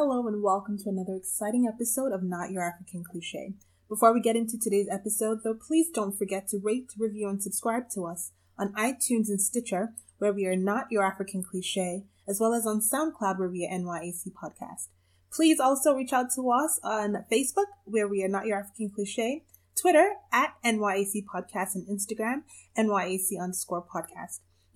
Hello and welcome to another exciting episode of Not Your African Cliche. Before we get into today's episode, though, please don't forget to rate, review, and subscribe to us on iTunes and Stitcher, where we are Not Your African Cliche, as well as on SoundCloud, where we are NYAC Podcast. Please also reach out to us on Facebook, where we are Not Your African Cliche, Twitter at NYAC Podcast, and Instagram, NYAC underscore podcast.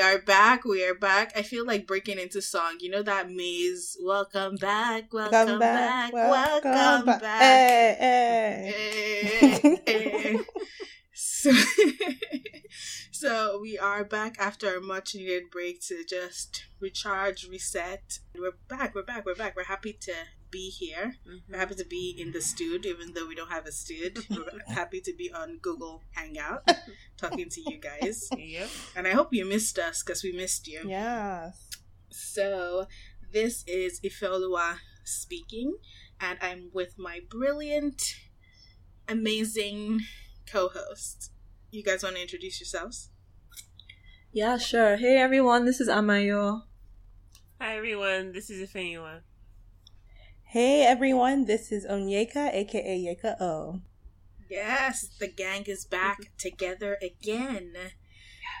we are back. We are back. I feel like breaking into song. You know that maze? Welcome back. Welcome, back. Welcome, back. Hey, hey. Eh, eh. so, so we are back after a much needed break to just recharge, reset. We're back. We're back. We're back. We're happy to be here. We're happy to be in the studio, even though we don't have a studio. We're happy to be on Google Hangout talking to you guys. Yep. And I hope you missed us because we missed you. Yes. So, this is Ifeoluwa speaking, and I'm with my brilliant, amazing co host. You guys want to introduce yourselves? Yeah, sure. Hey everyone, this is Amayo. Hi everyone, this is Ifeanyiwa. Hey everyone, this is Onyeka, aka Yeka O. Yes, the gang is back mm-hmm. together again.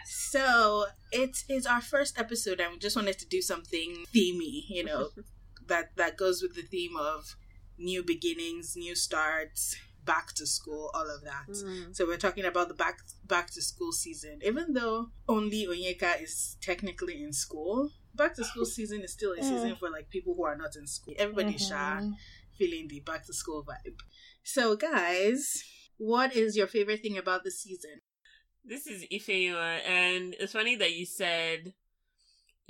So it is our first episode, and we just wanted to do something themey, you know, that that goes with the theme of new beginnings, new starts, back to school, all of that. Mm. So we're talking about the back back to school season. Even though only Onyeka is technically in school, back to school season is still a mm. season for like people who are not in school. Everybody's mm-hmm. shy, feeling the back to school vibe. So guys, what is your favorite thing about the season? This is Ifeanyiwa, and it's funny that you said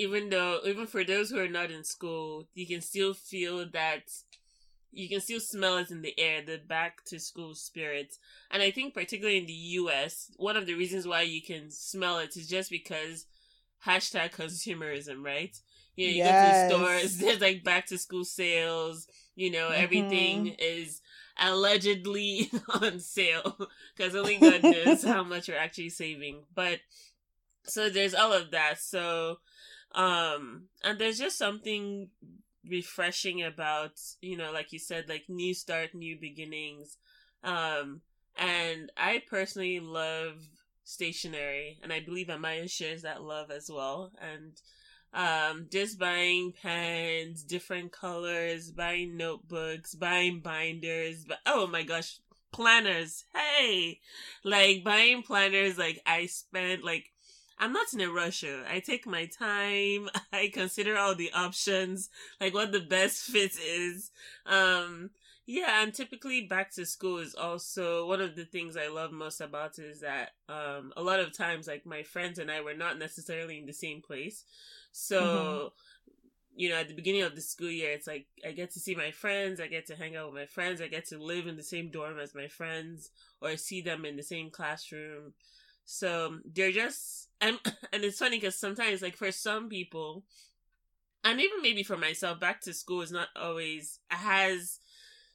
even though even for those who are not in school, you can still feel that you can still smell it in the air, the back to school spirit. And I think particularly in the US, one of the reasons why you can smell it is just because hashtag consumerism, right? You know, you Yes. go to the stores, there's like back to school sales, you know, everything is allegedly on sale because only God knows how much you're actually saving. But so there's all of that. So, um, and there's just something refreshing about, you know, like you said, like new start, new beginnings. Um, and I personally love stationery, and I believe Amaya shares that love as well. And um, just buying pens, different colors, buying notebooks, buying binders, but oh my gosh, planners. Hey, like buying planners, like I spent like I'm not in a rush. oh. I take my time. I consider all the options, like what the best fit is. Um, yeah, and typically back to school is also one of the things I love most about it is that um a lot of times like my friends and I were not necessarily in the same place. So you know, at the beginning of the school year, it's like I get to see my friends, I get to hang out with my friends, I get to live in the same dorm as my friends, or see them in the same classroom. So they're just and and it's funny because sometimes, like for some people, and even maybe for myself, back to school is not always has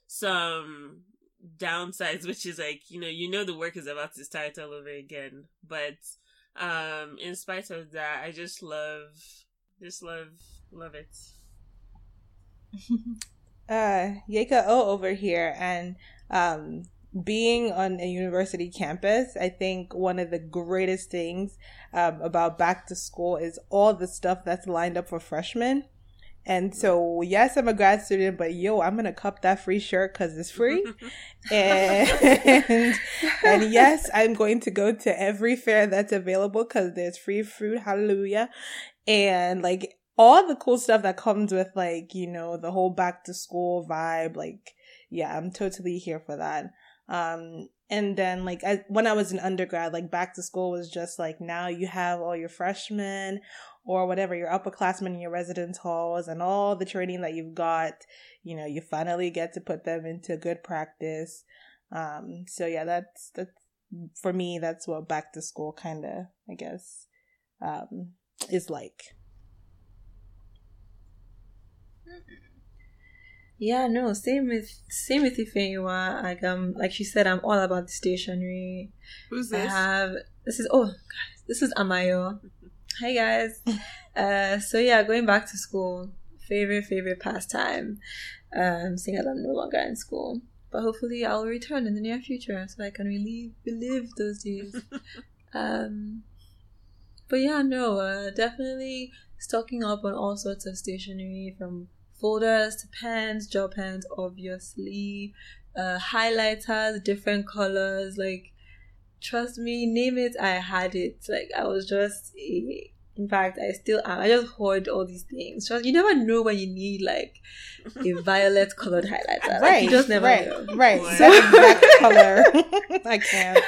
some downsides, which is like you know you know the work is about to start all over again, but um in spite of that, I just love just love love it. uh Yeka O over here and um being on a university campus, I think one of the greatest things um, about back to school is all the stuff that's lined up for freshmen. And so, yes, I'm a grad student, but yo, I'm gonna cup that free shirt because it's free. and and yes, I'm going to go to every fair that's available because there's free food. Hallelujah! And like all the cool stuff that comes with like you know the whole back to school vibe. Like, yeah, I'm totally here for that. Um, and then like I, when I was an undergrad, like back to school was just like now you have all your freshmen or whatever your upperclassmen in your residence halls and all the training that you've got. You know, you finally get to put them into good practice. Um, so yeah, that's that's for me. That's what back to school kind of, I guess, um, is like. Yeah, no, same with same with Ifeanyiwa. Like um, like she said, I'm all about the stationery. Who's this? I this? have this is oh guys, this is Amayo. Hi guys. uh, so yeah, going back to school, favorite favorite pastime. Um, seeing as I'm no longer in school, but hopefully I'll return in the near future so I can relive relive those days. um, but yeah, no, uh, definitely stocking up on all sorts of stationery from folders to pens, gel pens, obviously, uh, highlighters, different colors. Like, trust me, name it, I had it. Like, I was just a. In fact, I still am. I just hoard all these things. Just you never know when you need like a violet colored highlighter. Like, right, you just never right, know. right. What? That color. I can't.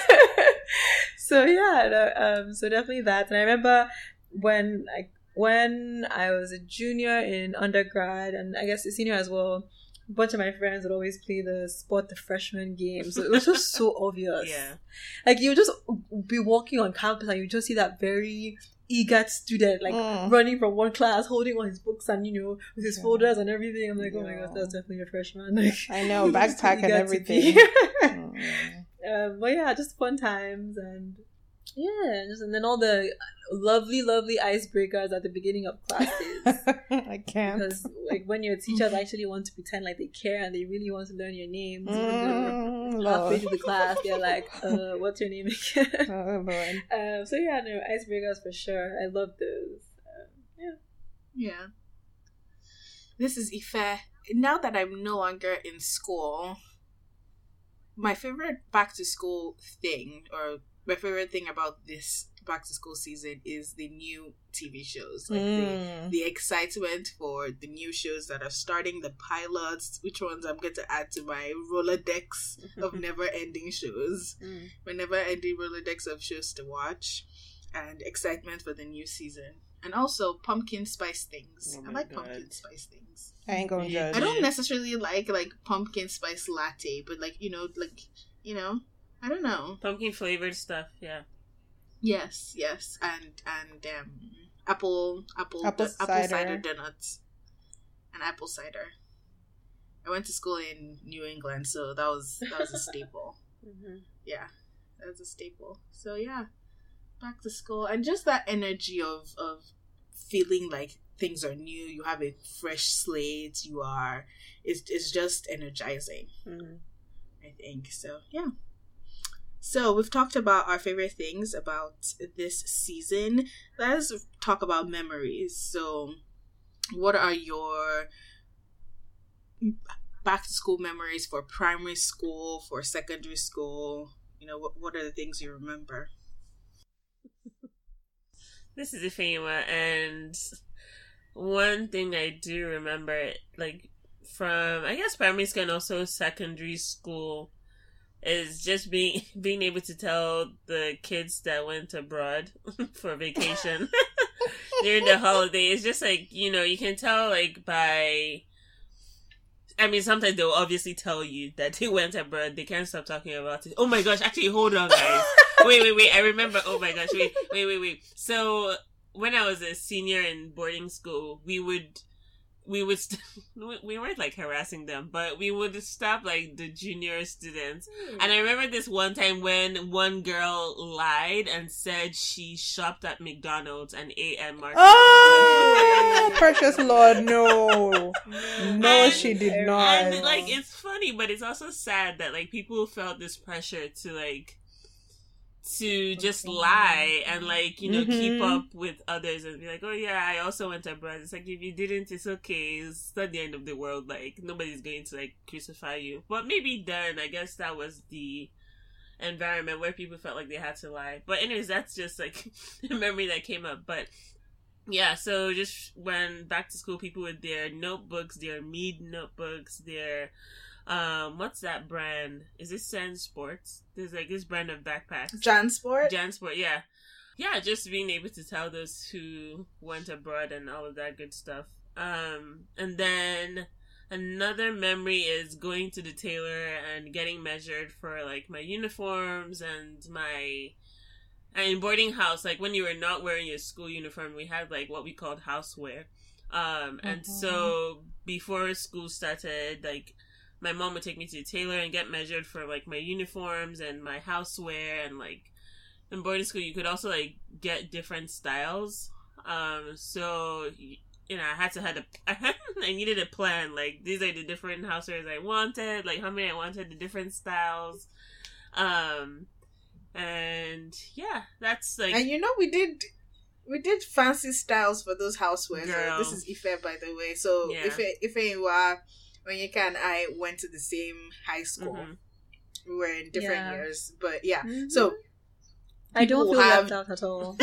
so yeah, no, um, so definitely that. And I remember when like when I was a junior in undergrad, and I guess a senior as well. A bunch of my friends would always play the spot the freshman game, so it was just so obvious. Yeah. like you would just be walking on campus and you just see that very eager student like Mm. running from one class, holding all his books and you know with his Yeah. folders and everything. I'm like, oh my Yeah. gosh, that's definitely a freshman. Like I know, backpack and everything. Mm. um, but yeah, just fun times and yeah, just, and then all the lovely, lovely icebreakers at the beginning of classes. I can't. because like when your teachers actually want to pretend like they care and they really want to learn your names, Mm, halfway Lord. through the class they're like, uh, "What's your name again?" Oh, Lord. um, so yeah, no icebreakers for sure. I love those. Um, yeah. Yeah. This is Ife. Now that I'm no longer in school, my favorite back to school thing, or my favorite thing about this back to school season, is the new TV shows. Like the, Mm. the excitement for the new shows that are starting, the pilots, which ones I'm going to add to my Rolodex of never ending shows Mm. my never ending Rolodex of shows to watch, and excitement for the new season. And also pumpkin spice things. Oh I like God. pumpkin spice things. I ain't gonna Yeah. judge. I don't necessarily like like pumpkin spice latte, but like you know, like you know, I don't know. Pumpkin flavored stuff, yeah. Yes, yes, and and um, apple apple Apple du- apple cider cider. donuts and apple cider. I went to school in New England, so that was that was a staple. yeah that's a staple so yeah back to school and just that energy of of feeling like things are new you have a fresh slate you are it's, it's just energizing Mhm. i think so yeah so we've talked about our favorite things about this season. Let's talk about memories. So what are your back to school memories for primary school for secondary school? You know what, what are the things you remember? This is Ifeanyiwa, and one thing I do remember, like from I guess primary school and also secondary school, is just being being able to tell the kids that went abroad for vacation during the holiday. It's just like you know you can tell like by. I mean, sometimes they'll obviously tell you that they went abroad. They can't stop talking about it. Oh my gosh! Actually, hold on, guys. wait, wait, wait. I remember. Oh my gosh. Wait, wait, wait, wait. So when I was a senior in boarding school, we would, we would, st- we- we weren't like harassing them, but we would stop like the junior students. Hmm. And I remember this one time when one girl lied and said she shopped at McDonald's and ate at Market. Oh, precious Lord, no. No, And- she did not. And like it's funny, but it's also sad that like people felt this pressure to like to just lie and like you know keep Mhm. up with others and be like, oh yeah, I also went abroad. It's like if you didn't, it's okay. It's not the end of the world. Like nobody's going to like crucify you. But maybe then, I guess that was the environment where people felt like they had to lie. But anyways, that's just like a memory that came up. But yeah, so just when back to school, people with their notebooks, their Mead notebooks, their um, what's that brand? Is it Sand Sports? There's like this brand of backpacks. Jansport. Jansport, yeah. Yeah, just being able to tell those who went abroad and all of that good stuff. Um, and then another memory is going to the tailor and getting measured for like my uniforms and my and in boarding house, like when you were not wearing your school uniform, we had like what we called housewear. Um, and Mhm. so before school started, like my mom would take me to the tailor and get measured for like my uniforms and my houseware and like in boarding school you could also like get different styles. Um, so you know, I had to had a I I needed a plan. Like these are the different housewares I wanted, like how many I wanted, the different styles. Um, and yeah, that's like And you know we did we did fancy styles for those housewares. This is Ife by the way. So Yeah. Ife Ife Iwa, when you and I went to the same high school. mhm. We were in different Yeah. years. But yeah. Mhm. So I don't people feel have- left out at all.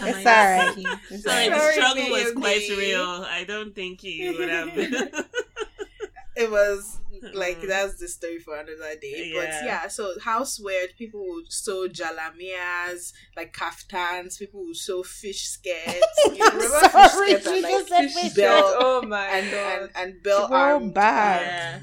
Am It's I alright. lucky? It's So like, the struggle was baby. quite real. I don't think you would have been. it was like Mhm. that's the story for another day. But Yeah. yeah, so housewear, people would sew jalamias, like kaftans, people would sew fish skirts. You I'm remember sorry, fish skirts and, like, said fish belt. Oh my and, god. and and bell Throw armed back. Yeah.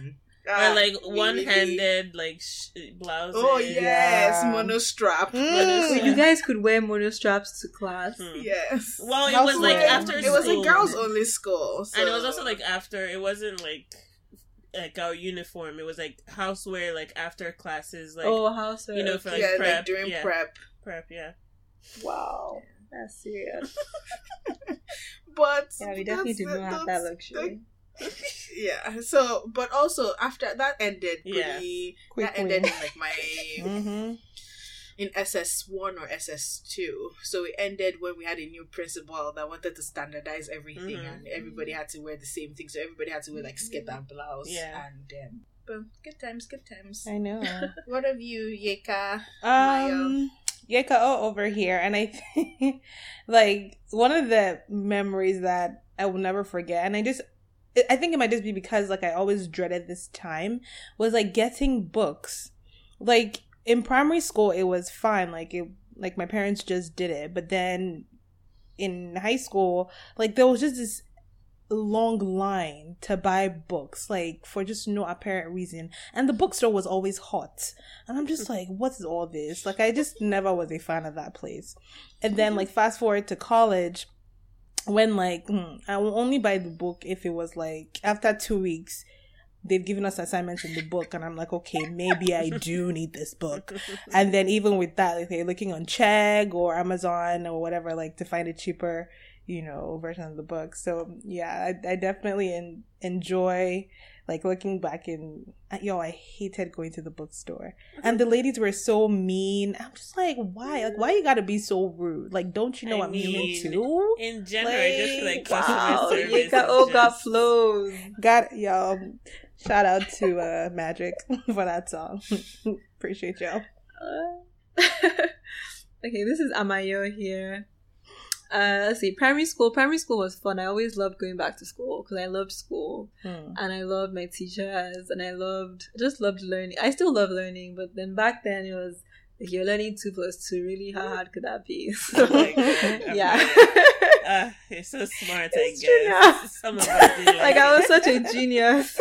Ah, or like one-handed like sh- blouses. Oh yes, Yeah. monostrap. Mm. So you guys could wear monostraps to class. Hmm. Yes. Well, it was like after it was a girls only school, so. and it was also like after. It wasn't like like our uniform. It was like housewear, like after classes, like oh, house. you know, for like yeah, prep. like during yeah, prep. prep. Yeah. wow, that's serious. But Yeah, we definitely that's- do not have that that's- luxury. yeah so but also after that ended Yeah. pretty that ended in like my Mm-hmm. In ss1 or ss2 so it ended when we had a new principal that wanted to standardize everything Mhm. and everybody had to wear the same thing so everybody had to wear like skirt and blouse Yeah. and um, but good times good times I know. what of you yeka Um, Yeka O over here, and I think like one of the memories that I will never forget, and I just. I think it might just be because like I always dreaded this time was like getting books. Like in primary school it was fine. Like it like my parents just did it. But then in high school like there was just this long line to buy books like for just no apparent reason. And the bookstore was always hot. And i'm just like what is all this? Like i just never was a fan of that place. And then like fast forward to college when like hmm, i will only buy the book if it was like after two weeks they've given us assignments in the book and i'm like okay maybe i do need this book. And then even with that like they're looking on chegg or amazon or whatever like to find a cheaper you know version of the book. So yeah i, I definitely en- enjoy like looking back in yo i hated going to the bookstore. And the ladies were so mean. I'm just like why? Like why you gotta be so rude? Like don't you know I i'm human too? In general, just like Like, customer Wow, service. you got is oh got just- flows. got y'all shout out to uh magic for that song appreciate y'all Uh, okay, this is Amayo here. Uh, let's see. Primary school. Primary school was fun. I always loved going back to school because I loved school Hmm. and I loved my teachers and I loved just loved learning. I still love learning, but then back then it was like you're learning two plus two. Really, how hard could that be? So, my God, yeah. Ah, you're so smart, It's I guess. Some of like I was such a genius.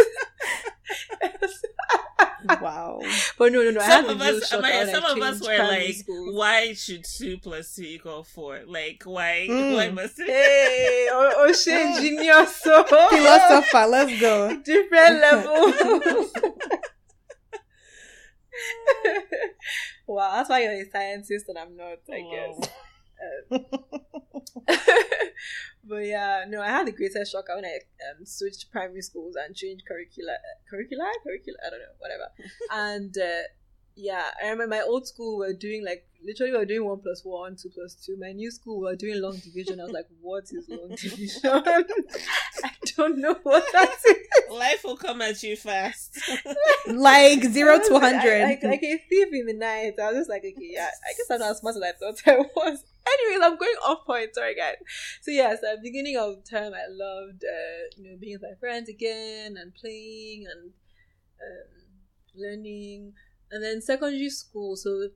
wow but no, no, no. I had some of us, shock I mean, when I some of us were like, schools. why should two plus two equal four? Like, why? Mm. Why must it? Hey, oh, oh shit, genius. So philosopher let's go different level. wow, that's why you're a scientist and I'm not, I Wow. guess. Um, but yeah, no, I had the greatest shock when I um, switched primary schools and changed curricula, curricula, curricula, I don't know, whatever. and uh, yeah, I remember my old school were doing like literally we were doing one plus one, two plus two. My new school were doing long division. I was like, what is long division? I don't know what that is. Life will come at you fast. like zero to like- hundred Like, like a thief in the night. I was just like, okay, yeah, I guess I'm not as smart as I thought I was. Anyways, I'm going off point. Sorry, guys. So yes, at the beginning of term, I loved uh, you know being with my friends again and playing and um, learning. And then secondary school, so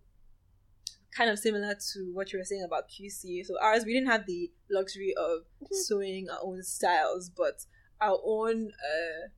kind of similar to what you were saying about QC. So ours, we didn't have the luxury of sewing our own styles, but our own, uh,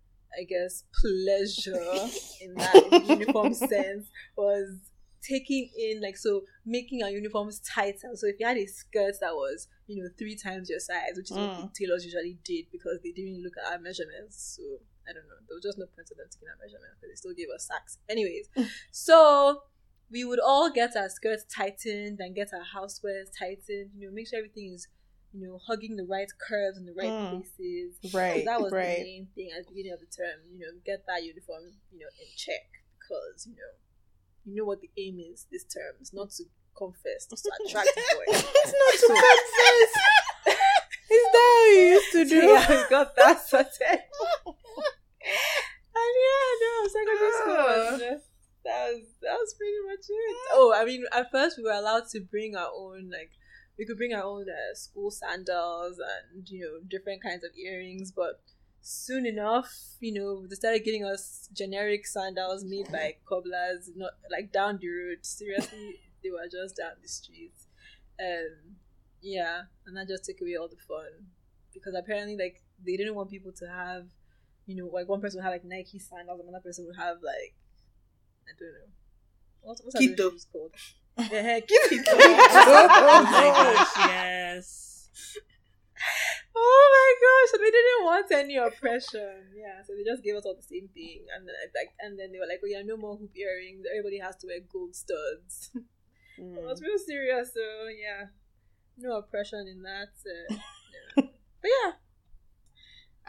I guess, pleasure in that uniform sense was taking in like so making our uniforms tighter. So if you had a skirt that was you know three times your size, which is what the tailors usually did because they didn't look at our measurements. So I don't know. There was just no point of them taking our measurements because they still gave us sacks. Anyways, so we would all get our skirts tightened and get our housewares tightened. You know, make sure everything is you know hugging the right curves in the right Mm. places. Right, So that was right. the main thing at the beginning of the term. You know, get that uniform you know in check because you know you know what the aim is this term. It's not to confess, it's to attract boys. it's not to confess. Is that how you used to do? yeah, I got that sorted. and yeah, no, secondary school was just that was that was pretty much it. Oh, I mean, at first we were allowed to bring our own like we could bring our own uh, school sandals and you know different kinds of earrings, but soon enough, you know, they started getting us generic sandals made by cobblers, not like down the road. Seriously, they were just down the street. Um, yeah, and that just took away all the fun because apparently, like, they didn't want people to have, you know, like one person would have like Nike sandals, and another person would have like, I don't know, what, what's that Keto. called? The heck, Keto. Oh my gosh, yes. Oh my gosh! So they didn't want any oppression. Yeah, so they just gave us all the same thing, and then like, and then they were like, "Oh yeah, no more hoop earrings. Everybody has to wear gold studs." Mm. It was real serious. So yeah, no oppression in that. Uh, yeah. But yeah,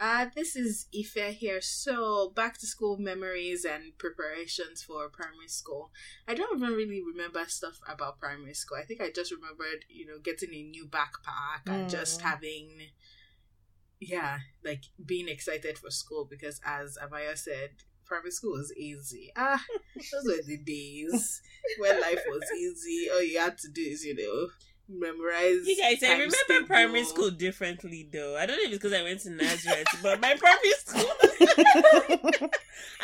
Uh, this is Ife here. So, back to school memories and preparations for primary school. I don't even really remember stuff about primary school. I think I just remembered, you know, getting a new backpack and just Mm. having, yeah, like being excited for school because, as Amaya said, primary school was easy. Ah, those were the days when life was easy. All you had to do is, you know, memorize. You guys, I remember primary school differently though. I don't know if it's because I went to Nazareth, but my primary school,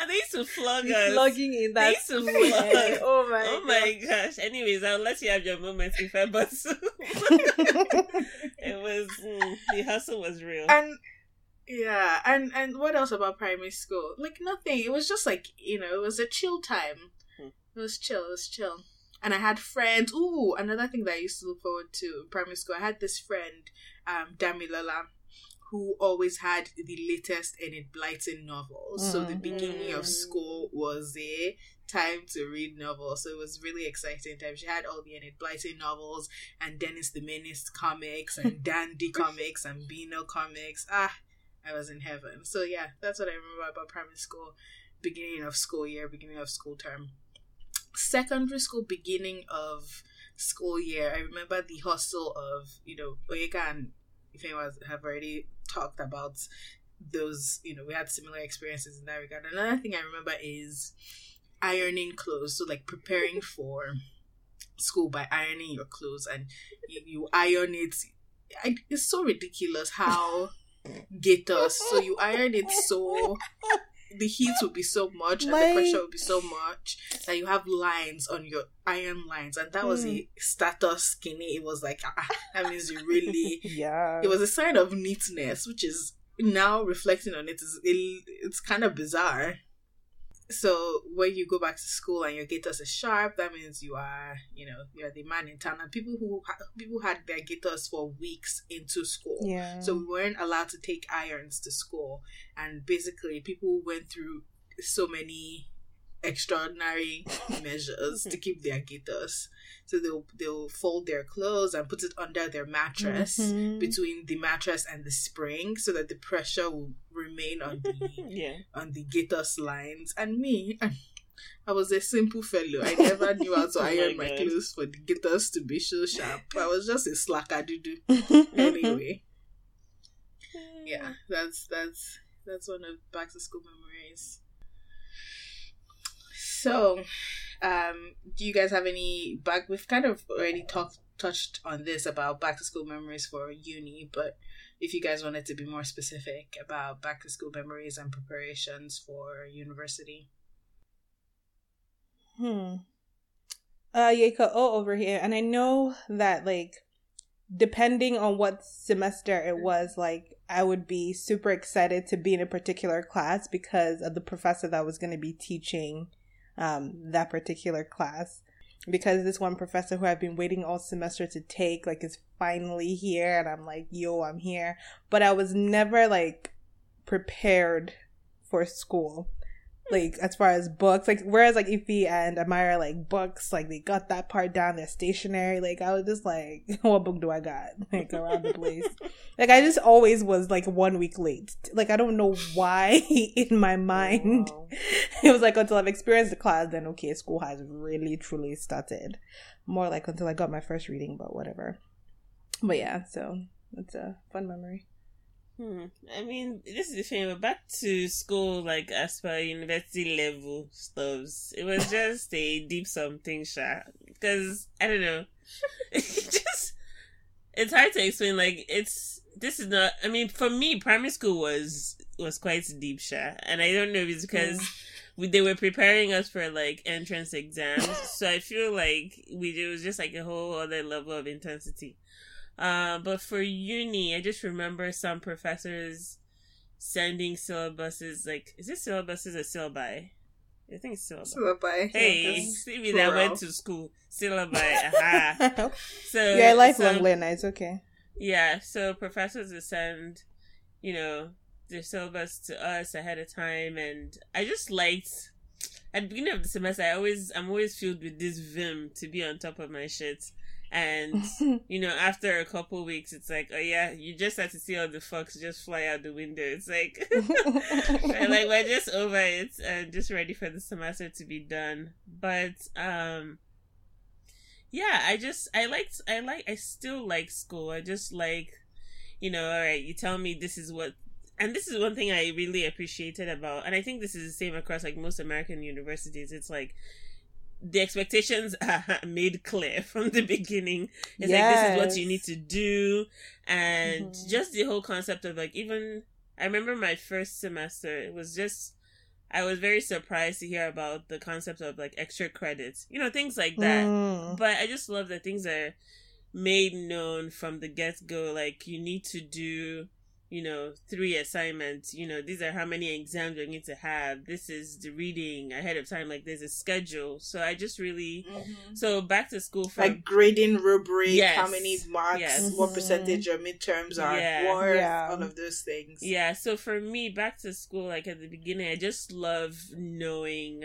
and they used to flog us. Slugging in that used to flog. eh? Oh my! Oh my gosh. Anyways, I'll let you have your moments if I but it was mm, the hustle was real. and yeah and and what else about primary school like nothing it was just like you know it was a chill time Hmm. it was chill it was chill and i had friends ooh another thing that i used to look forward to in primary school i had this friend um damilola who always had the latest Enid Blyton novels. So the Mm. beginning of Mm. school was a time to read novels. So it was really exciting time. She had all the Enid Blyton novels and Dennis the Menace comics and Dandy comics and Beano comics. Ah, I was in heaven. So yeah, that's what I remember about primary school, beginning of school year, beginning of school term. Secondary school, beginning of school year, I remember the hustle of, you know, Onyeka and was have already talked about those, you know, we had similar experiences in that regard. Another thing I remember is ironing clothes. So like preparing for school by ironing your clothes and you, you iron it. I, it's so ridiculous how gators. So you iron it so the heat will be so much and the pressure will be so much that you have lines on your iron lines, and that was Hmm. a status skinny. It was like ah, that means you really. yeah. It was a sign of neatness, which is now reflecting on it is it, it's kind of bizarre. So when you go back to school and your gators is sharp, that means you are, you know, you're the man in town. And people who ha- people had their gators for weeks into school, yeah. so we weren't allowed to take irons to school. And basically, people went through so many extraordinary measures to keep their gators. So they'll they'll fold their clothes and put it under their mattress Mhm. between the mattress and the spring so that the pressure will remain on the yeah. on the gators lines. And me, I was a simple fellow. I never knew how to Oh my iron my clothes for the gators to be so sharp. I was just a slacker dudu. Anyway, yeah, that's that's that's one of back to school memories. So, Um, do you guys have any back? We've kind of already talked touched on this about back to school memories for uni, but if you guys wanted to be more specific about back to school memories and preparations for university. Hmm. Uh, Yeka O over here, and I know that like depending on what semester it was, like I would be super excited to be in a particular class because of the professor that was going to be teaching um, that particular class. Because this one professor who I've been waiting all semester to take, like, is finally here, and I'm like, yo, I'm here. But I was never like prepared for school like as far as books like whereas like Ify and Amira like books like they got that part down they're stationary like I was just like what book do I got? Like around the place. Like I just always was like one week late. Like I don't know why in my mind wow. it was like until I've experienced the class then okay school has really truly started. More like until I got my first reading but whatever. But yeah so it's a fun memory Hmm. I mean, this is the thing. But back to school, like as per university level stuffs, it was just a deep something, shot. Because I don't know, it just it's hard to explain. Like it's this is not. I mean, for me, primary school was was quite deep, shot, and I don't know if it's because. We, they were preparing us for like entrance exams, so I feel like we it was just like a whole other level of intensity. Uh, but for uni, I just remember some professors sending syllabuses like is this syllabuses or syllabi? I think it's syllabi. Syllabi. Hey, see me that went to school. Syllabi. Aha. so yeah, i lifelong learner. It's okay. Yeah, so professors will send, you know, their syllabus to us ahead of time, and I just liked. At the beginning of the semester, I always I'm always filled with this vim to be on top of my shit. And you know, after a couple weeks, it's like, oh yeah, you just have to see all the fucks just fly out the window. It's like, like we're just over it and just ready for the semester to be done. But um, yeah, I just I liked I like I still like school. I just like, you know, all right, you tell me this is what and this is one thing I really appreciated about, and I think this is the same across like most American universities. It's like the expectations are made clear from the beginning. It's yes. like this is what you need to do, and mm-hmm. just the whole concept of like even I remember my first semester. It was just I was very surprised to hear about the concept of like extra credits, you know, things like that. Mm. But I just love that things are made known from the get go. Like you need to do you know, three assignments, you know, these are how many exams you're going to have. This is the reading ahead of time. Like there's a schedule. So I just really, mm-hmm. so back to school for like grading rubric, yes. how many marks, yes. what mm-hmm. percentage your midterms are yeah. worth, yeah. all of those things. Yeah. So for me, back to school, like at the beginning, I just love knowing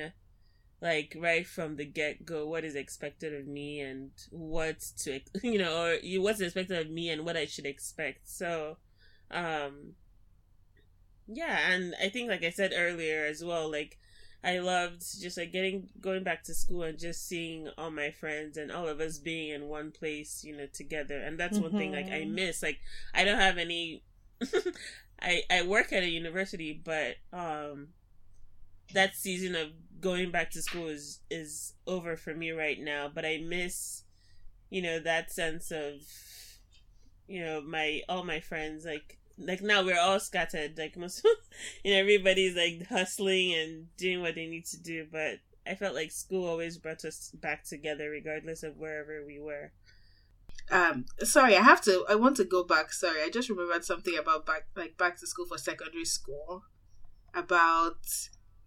like right from the get go what is expected of me and what to you know or what's expected of me and what I should expect. So um yeah, and I think like I said earlier as well, like I loved just like getting going back to school and just seeing all my friends and all of us being in one place, you know, together. And that's mm-hmm. one thing like I mm-hmm. miss. Like I don't have any I I work at a university, but um that season of going back to school is is over for me right now, but I miss you know that sense of you know my all my friends like like now we're all scattered like most you know everybody's like hustling and doing what they need to do but i felt like school always brought us back together regardless of wherever we were. Um sorry i have to i want to go back sorry i just remembered something about back like back to school for secondary school. About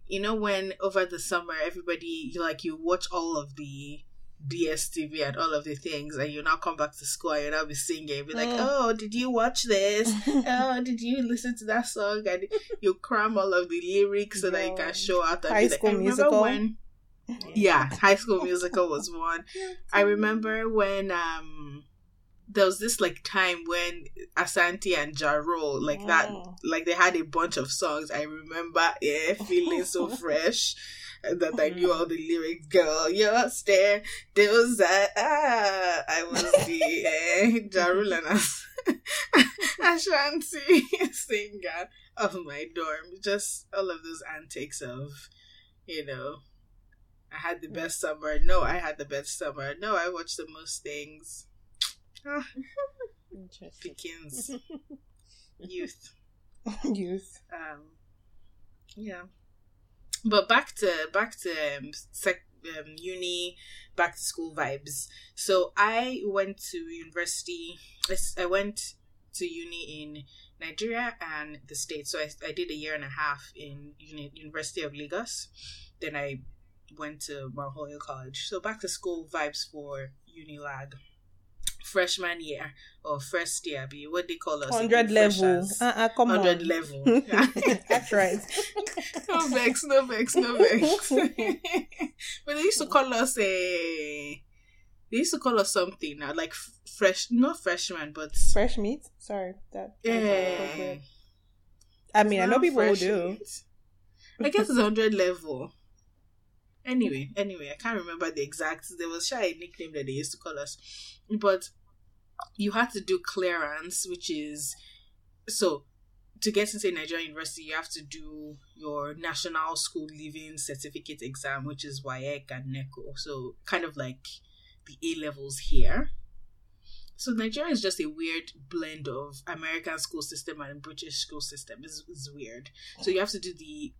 you know when over the summer everybody like you watch all of the DSTV and all of the things, and you now come back to school and you'll now be singing, be like, mm. "Oh, did you watch this? oh, did you listen to that song?" And you cram all of the lyrics so that you can show out. High School like, Musical. When, yeah, High School Musical was one. I remember when um there was this like time when Ashanti and Ja Rule like that mm. like they had a bunch of songs. I remember yeah, feeling so fresh that I knew all the lyrics. Girl, your stare, those I, ah, I was the eh, and Ashanti singer of my dorm. Just all of those antics of, you know, I had the best summer. No, I had the best summer. No, I watched the most things. Ah, Interesting. Pickens. Youth. Youth. Um, yeah. But back to back to um, sec, um, uni, back to school vibes. So I went to university. i went to uni in Nigeria and the States. So I, I did a year and a half in uni, University of Lagos. Then I went to Mount Holyoke College. So back to school vibes for Unilag. Freshman year or first year, be what they call us. Hundred level. freshers. Uh uh come on. 100 level. That's right. no vex, no vex, no vex. but they used to call us a. They used to call us something now, like fresh, not freshman, but Fresh meat. Sorry, that. yeah. I mean, I know people who do. meat. I guess it's hundred level. Anyway, anyway, I can't remember the exact. There was shy a nickname that they used to call us, but you had to do clearance, which is so to get into a Nigerian university, you have to do your national school leaving certificate exam, which is WAEC and NECO. So kind of like the A levels here. So Nigeria is just a weird blend of American school system and British school system. It's, it's weird. So you have to do the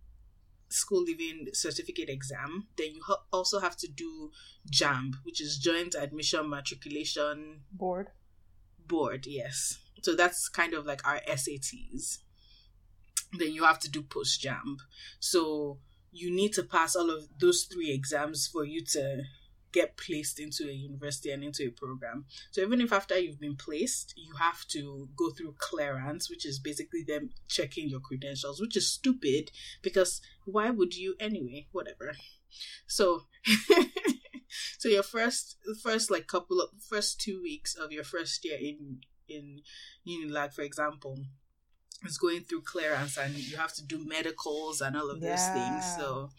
school leaving certificate exam. Then you ha- also have to do JAMB, which is Joint Admission Matriculation Board. Board. Yes. So that's kind of like our SATs. Then you have to do post JAMB. So you need to pass all of those three exams for you to get placed into a university and into a program. So even if after you've been placed, you have to go through clearance, which is basically them checking your credentials, which is stupid because why would you anyway? Whatever. So so your first first like couple of first two weeks of your first year in in Unilag, for example, is going through clearance and you have to do medicals and all of those things. So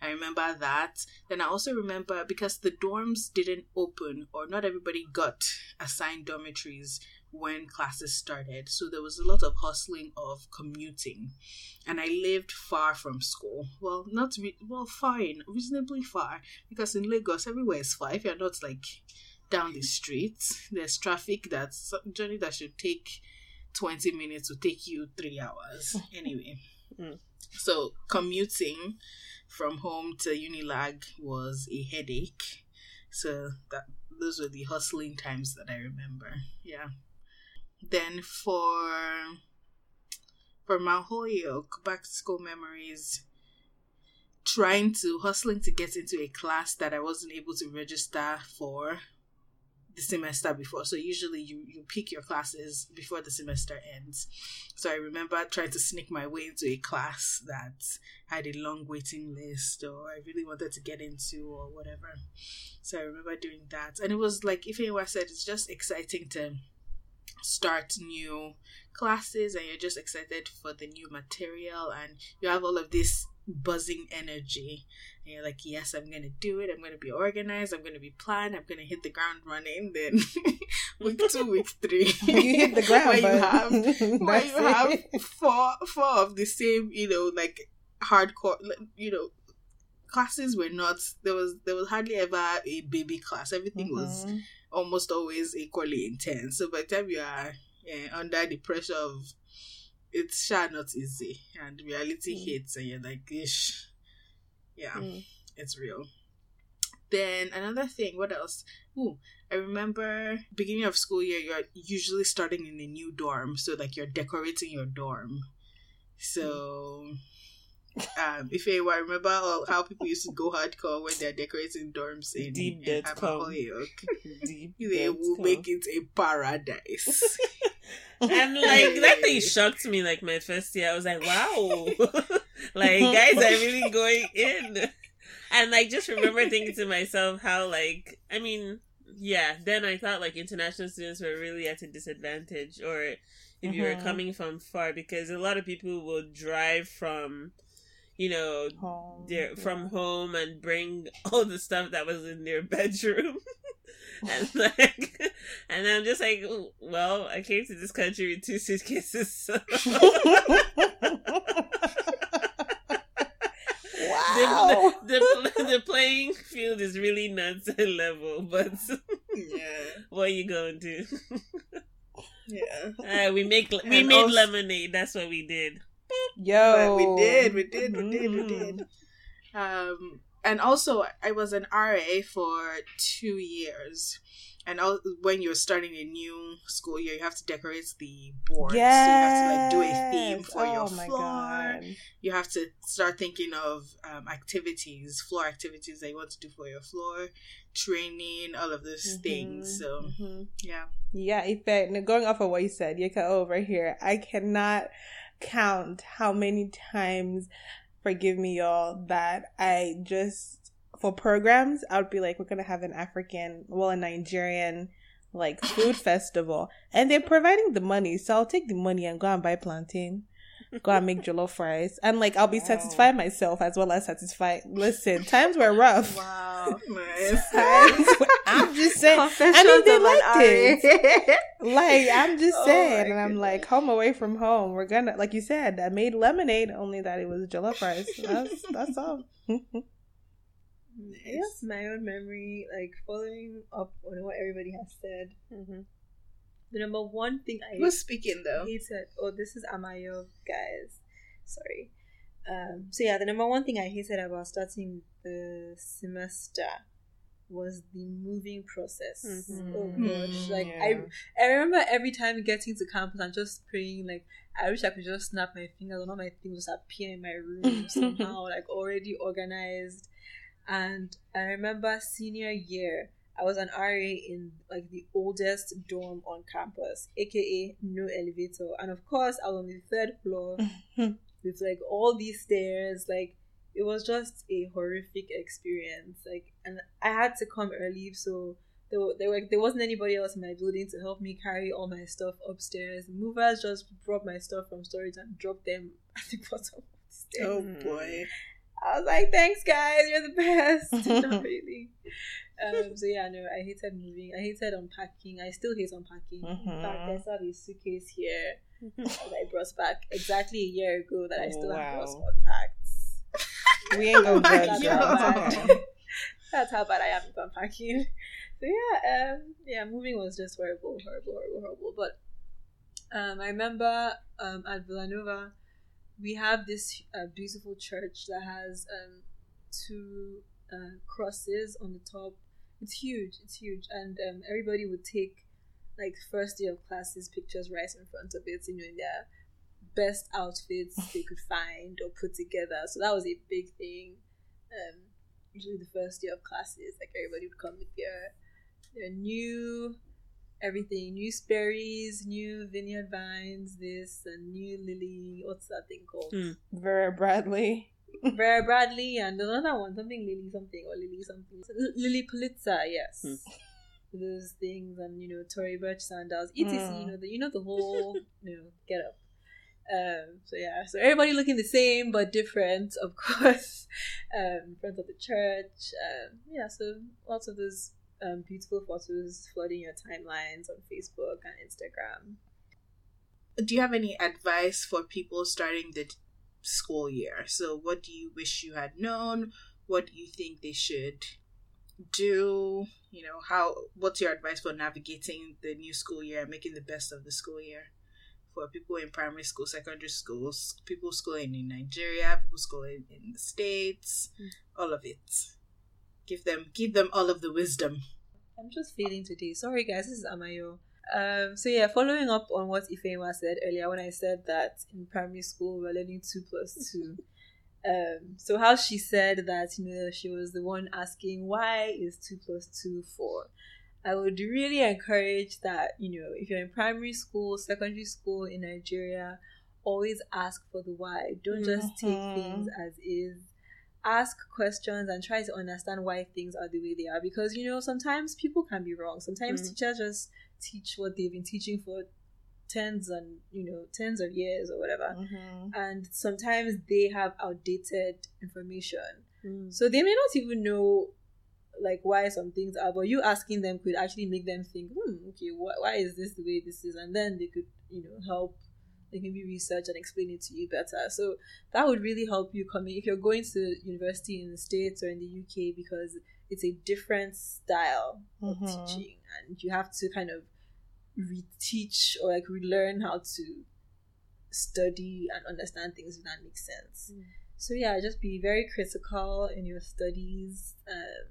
I remember that. Then I also remember because the dorms didn't open or not everybody got assigned dormitories when classes started. So there was a lot of hustling of commuting. And I lived far from school. Well, not re- well, fine, reasonably far because in Lagos everywhere is far. If you're not like down the street, there's traffic that's a journey that should take 20 minutes to take you three hours. Anyway, Mm. so commuting from home to Unilag was a headache. So that those were the hustling times that I remember. Yeah. Then for for Mount Holyoke, back to school memories. Trying to hustling to get into a class that I wasn't able to register for the semester before. So usually you you pick your classes before the semester ends. So I remember trying to sneak my way into a class that had a long waiting list or I really wanted to get into or whatever. So I remember doing that. And it was like if anyone said it's just exciting to start new classes and you're just excited for the new material and you have all of this buzzing energy. And you're like yes i'm gonna do it. I'm gonna be organized. I'm gonna be planned. I'm gonna hit the ground running. Then week two week three You hit the ground, where you have where you have four four of the same you know like hardcore you know classes were not there was there was hardly ever a baby class. Everything was Mhm. Almost always equally intense. So by the time you are eh, under the pressure of it's sure not easy and reality Mm. hits and you're like, ish. Yeah, Mm. it's real. Then another thing, what else? Ooh, I remember beginning of school year, you're usually starting in a new dorm. So like you're decorating your dorm. So um if you I remember how people used to go hardcore when they're decorating dorms in, Deep in com. Deep They will com. make it a paradise. And like that thing shocked me. Like my first year, I was like, "Wow, like guys are really going in." And like just remember thinking to myself how like I mean, yeah. Then I thought like international students were really at a disadvantage, or if you were Mhm. coming from far, because a lot of people will drive from, you know, Home. their from home and bring all the stuff that was in their bedroom. and like and I'm just like well I came to this country with two suitcases so wow. the, the the playing field is really not so level, but Yeah. what are you going to? Yeah. Uh, we make we And made also- lemonade. That's what we did. Yo, we did, we did, we did, we did. Um, and also, I was an RA for two years. And al- when you're starting a new school year, you have to decorate the board. Yes. So you have to like do a theme for oh your my floor. god. You have to start thinking of um, activities, floor activities that you want to do for your floor, training, all of those things. So Mhm. yeah, Yeah, Ife, going off of what you said, Yeka over here, I cannot count how many times, forgive me y'all, that I just, for programs, I would be like, we're going to have an African, well, a Nigerian, like, food festival. And they're providing the money, so I'll take the money and go and buy plantain. Go and make jollof rice. And, like, I'll be Wow. satisfied myself as well as satisfied. Listen, times were rough. wow, nice. Times were- I'm just saying. I mean, they liked it. Like I'm just Oh saying, and I'm like home away from home. We're gonna, like you said, I made lemonade. Only that it was jollof rice. That's that's all. Yes, my own memory, like following up on what everybody has said. The number one thing I Who's speaking though? hated. Oh, this is Amayo, guys. Sorry. Um. So yeah, the number one thing I hated about starting the semester was the moving process. Mhm. Oh gosh, like Yeah. I, I remember every time getting to campus and just praying like I wish I could just snap my fingers and all my things just appear in my room somehow, like already organized. And I remember senior year, I was an RA in like the oldest dorm on campus, aka no elevator. And of course I was on the third floor with like all these stairs, like it was just a horrific experience. Like, and I had to come early, so there, there, were, there wasn't anybody else in my building to help me carry all my stuff upstairs. Movers just brought my stuff from storage and dropped them at the bottom of the stairs. Oh boy. I was like, "Thanks, guys, you're the best." Not really. Um, so yeah, no, I hated moving. I hated unpacking. I still hate unpacking. In fact, I Mhm. still have a suitcase here that I brought back exactly a year ago that I still have Wow. not unpacked. we ain't gonna judge. That's how bad I am with unpacking. So yeah, um, yeah, moving was just horrible, horrible, horrible, horrible. But um, I remember um, at Villanova, we have this uh, beautiful church that has um, two uh, crosses on the top. It's huge, it's huge, and um, everybody would take like first day of classes pictures right in front of it, you know, in their best outfits they could find or put together. So that was a big thing. Um, usually the first day of classes, like everybody would come with their their new everything, new Sperry's, new vineyard vines, this and new lily. What's that thing called? Hmm. Vera Bradley. Vera Bradley and another one, something Lily something or Lily something. L- Lilly Pulitzer, yes. Hmm. Those things and you know Tory Burch sandals, etc. Hmm. You know the you know the whole you know get up. Um, so yeah, so everybody looking the same but different, of course. Um, in front of the church. Um, yeah, so lots of those um, beautiful photos flooding your timelines on Facebook and Instagram. Do you have any advice for people starting the t- school year? So, what do you wish you had known? What do you think they should do? You know, how? What's your advice for navigating the new school year and making the best of the school year for people in primary school, secondary schools, people schooling in Nigeria, people schooling in the states, hmm. all of it. Give them, give them all of the wisdom. I'm just feeling today. Sorry, guys, this is Amayo. Um, so yeah, following up on what Ifeoma said earlier when I said that in primary school we're learning two plus two. Um, so how she said that you know she was the one asking why is two plus two four. I would really encourage that you know if you're in primary school, secondary school in Nigeria, always ask for the why. Don't just take Mhm. things as is ask questions and try to understand why things are the way they are because you know sometimes people can be wrong sometimes Mm. teachers just teach what they've been teaching for tens and you know tens of years or whatever Mhm. and sometimes they have outdated information Mm. so they may not even know like why some things are but you asking them could actually make them think hmm okay wh- why is this the way this is and then they could you know help like maybe research and explain it to you better. So that would really help you coming if you're going to university in the States or in the UK because it's a different style of Mhm. teaching and you have to kind of reteach or like relearn how to study and understand things if that makes sense. Mm. So yeah, just be very critical in your studies. Um,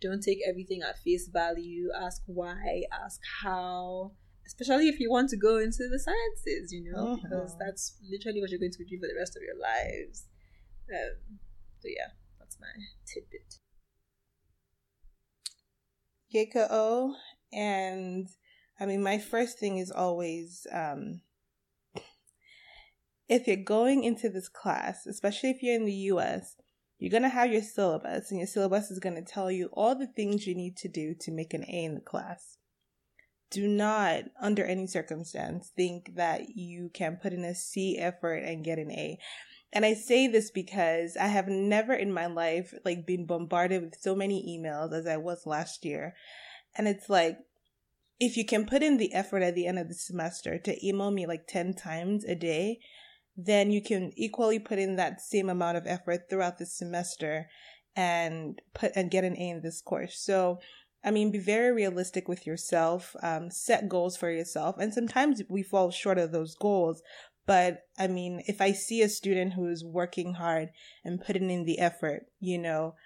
don't take everything at face value. Ask why. Ask how. Especially if you want to go into the sciences, you know, because Mhm. that's literally what you're going to do for the rest of your lives. Um, so yeah, that's my tidbit. Yeka O, and I mean, my first thing is always um, if you're going into this class, especially if you're in the US, you're going to have your syllabus, and your syllabus is going to tell you all the things you need to do to make an A in the class. Do not, under any circumstance, think that you can put in a C effort and get an A. And I say this because I have never in my life like been bombarded with so many emails as I was last year. And it's like if you can put in the effort at the end of the semester to email me like 10 times a day, then you can equally put in that same amount of effort throughout the semester and put and get an A in this course. So I mean, be very realistic with yourself. Um, set goals for yourself, and sometimes we fall short of those goals. But I mean, if I see a student who's working hard and putting in the effort, you know,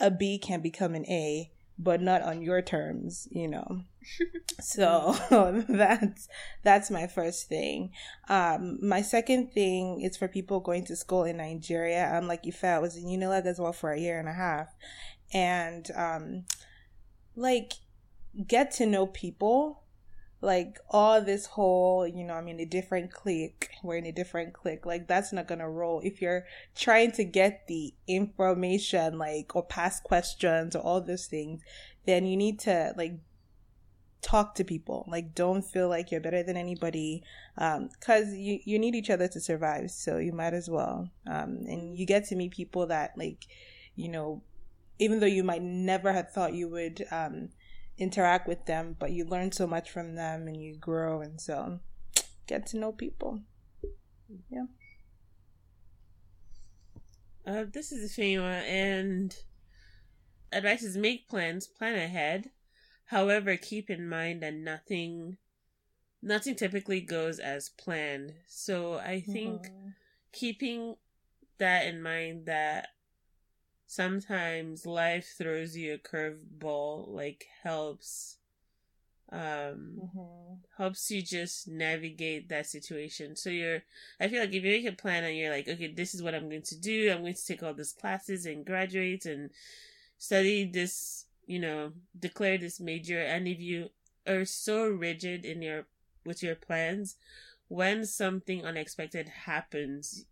a B can become an A, but not on your terms, you know. so that's that's my first thing. Um, my second thing is for people going to school in Nigeria. I'm like Ife, I was in Unilag as well for a year and a half, and um, like get to know people like all this whole you know i'm in a different clique we're in a different clique like that's not gonna roll. If you're trying to get the information like or past questions or all those things then you need to like talk to people. Like don't feel like you're better than anybody um because you you need each other to survive so you might as well. Um and you get to meet people that like you know even though you might never have thought you would um interact with them, but you learn so much from them and you grow and so get to know people. Yeah. Uh, this is Fema, and advice is make plans, plan ahead. However, keep in mind that nothing, nothing typically goes as planned. So I think Mhm. keeping that in mind that sometimes life throws you a curveball like helps um Mhm. helps you just navigate that situation so you're i feel like if you make a plan and you're like okay this is what i'm going to do i'm going to take all these classes and graduate and study this you know declare this major and if you are so rigid in your with your plans when something unexpected happens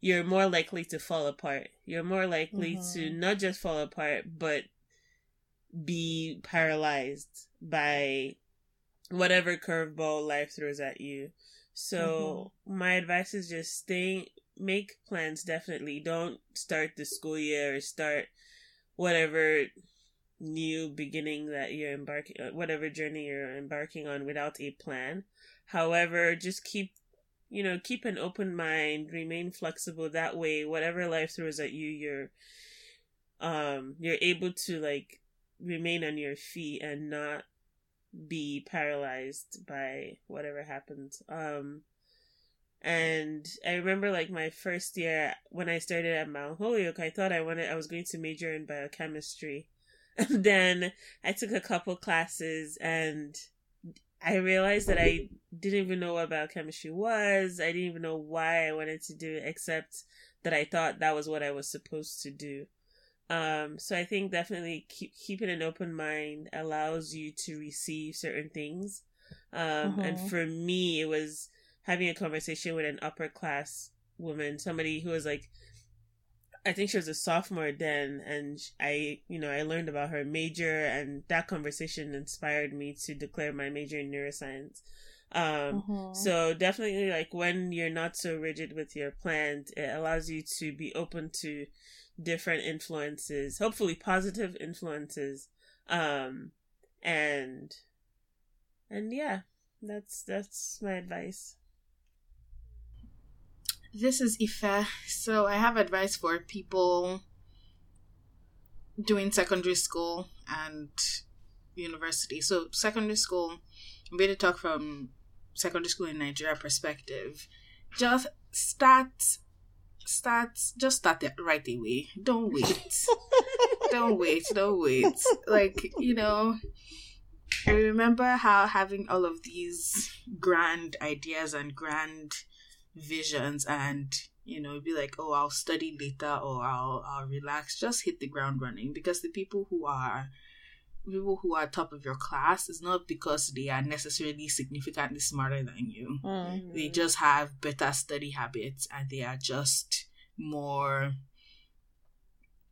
you're more likely to fall apart. You're more likely to Mhm. not just fall apart, but be paralyzed by whatever curveball life throws at you. So my advice is just stay, make plans. Definitely don't start the school year or start whatever new beginning that you're embarking, uh, whatever journey you're embarking on without a plan. However, just keep you know, keep an open mind, remain flexible. That way, whatever life throws at you, you're, um, you're able to like remain on your feet and not be paralyzed by whatever happens. Um, and I remember like my first year when I started at Mount Holyoke, I thought I wanted, I was going to major in biochemistry. And then I took a couple classes and I realized that I didn't even know what biochemistry was. I didn't even know why I wanted to do it, except that I thought that was what I was supposed to do. Um, so I think definitely keep, keeping an open mind allows you to receive certain things. Um, and Mhm. for me, it was having a conversation with an upper class woman, somebody who was like, I think she was a sophomore then, and I, you know, I learned about her major, and that conversation inspired me to declare my major in neuroscience. Um, Mhm. so definitely, like when you're not so rigid with your plans, it allows you to be open to different influences, hopefully positive influences. Um, and and yeah, that's that's my advice. This is Ife. So I have advice for people doing secondary school and university. So secondary school, I'm going to talk from secondary school in Nigeria perspective. Just start start just start it right away. Don't wait. don't wait, don't wait. Like, you know, I remember how having all of these grand ideas and grand visions and you know be like oh i'll study later or i'll i'll relax just hit the ground running because the people who are people who are top of your class is not because they are necessarily significantly smarter than you Mm. they just have better study habits and they are just more